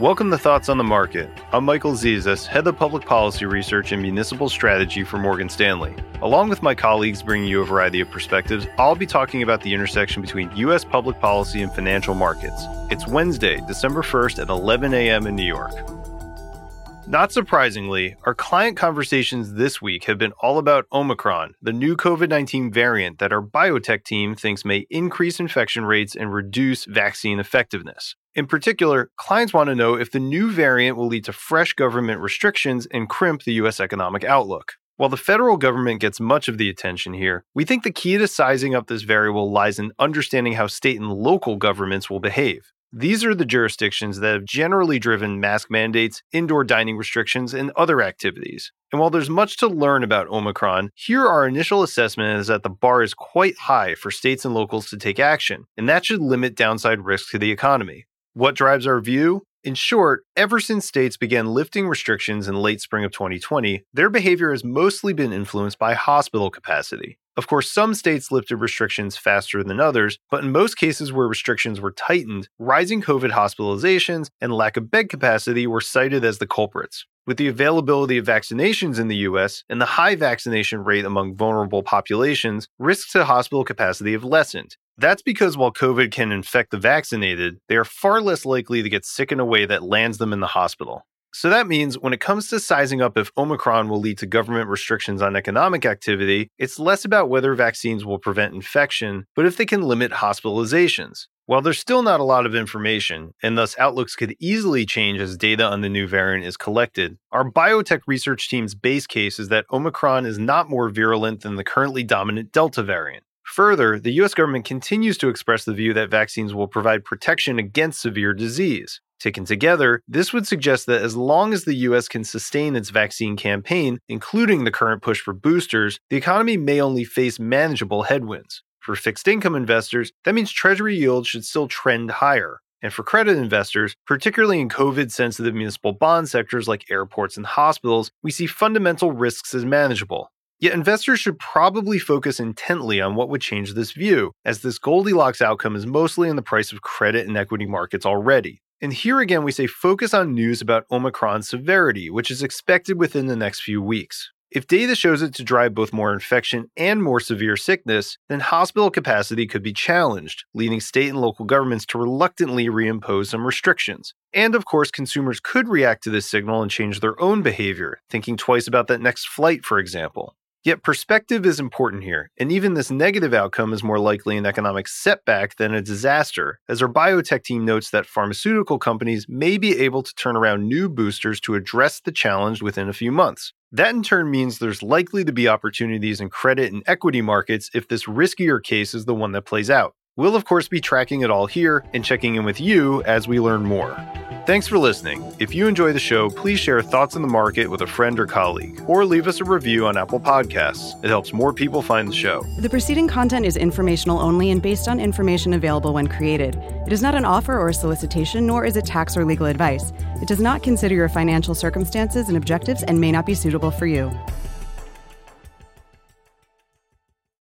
Welcome to Thoughts on the Market. I'm Michael Zezas, Head of Public Policy Research and Municipal Strategy for Morgan Stanley. Along with my colleagues bringing you a variety of perspectives, I'll be talking about the intersection between U.S. public policy and financial markets. It's Wednesday, December 1st at 11 a.m. in New York. Not surprisingly, our client conversations this week have been all about Omicron, the new COVID 19 variant that our biotech team thinks may increase infection rates and reduce vaccine effectiveness. In particular, clients want to know if the new variant will lead to fresh government restrictions and crimp the U.S. economic outlook. While the federal government gets much of the attention here, we think the key to sizing up this variable lies in understanding how state and local governments will behave. These are the jurisdictions that have generally driven mask mandates, indoor dining restrictions, and other activities. And while there's much to learn about Omicron, here our initial assessment is that the bar is quite high for states and locals to take action, and that should limit downside risk to the economy. What drives our view? In short, ever since states began lifting restrictions in late spring of 2020, their behavior has mostly been influenced by hospital capacity. Of course, some states lifted restrictions faster than others, but in most cases where restrictions were tightened, rising COVID hospitalizations and lack of bed capacity were cited as the culprits. With the availability of vaccinations in the US and the high vaccination rate among vulnerable populations, risks to hospital capacity have lessened. That's because while COVID can infect the vaccinated, they are far less likely to get sick in a way that lands them in the hospital. So that means when it comes to sizing up if Omicron will lead to government restrictions on economic activity, it's less about whether vaccines will prevent infection, but if they can limit hospitalizations. While there's still not a lot of information, and thus outlooks could easily change as data on the new variant is collected, our biotech research team's base case is that Omicron is not more virulent than the currently dominant Delta variant. Further, the US government continues to express the view that vaccines will provide protection against severe disease. Taken together, this would suggest that as long as the US can sustain its vaccine campaign, including the current push for boosters, the economy may only face manageable headwinds. For fixed income investors, that means Treasury yields should still trend higher. And for credit investors, particularly in COVID sensitive municipal bond sectors like airports and hospitals, we see fundamental risks as manageable. Yet investors should probably focus intently on what would change this view, as this Goldilocks outcome is mostly in the price of credit and equity markets already. And here again, we say focus on news about Omicron severity, which is expected within the next few weeks. If data shows it to drive both more infection and more severe sickness, then hospital capacity could be challenged, leading state and local governments to reluctantly reimpose some restrictions. And of course, consumers could react to this signal and change their own behavior, thinking twice about that next flight, for example. Yet perspective is important here, and even this negative outcome is more likely an economic setback than a disaster, as our biotech team notes that pharmaceutical companies may be able to turn around new boosters to address the challenge within a few months. That in turn means there's likely to be opportunities in credit and equity markets if this riskier case is the one that plays out. We'll, of course, be tracking it all here and checking in with you as we learn more. Thanks for listening. If you enjoy the show, please share thoughts on the market with a friend or colleague, or leave us a review on Apple Podcasts. It helps more people find the show. The preceding content is informational only and based on information available when created. It is not an offer or a solicitation, nor is it tax or legal advice. It does not consider your financial circumstances and objectives and may not be suitable for you.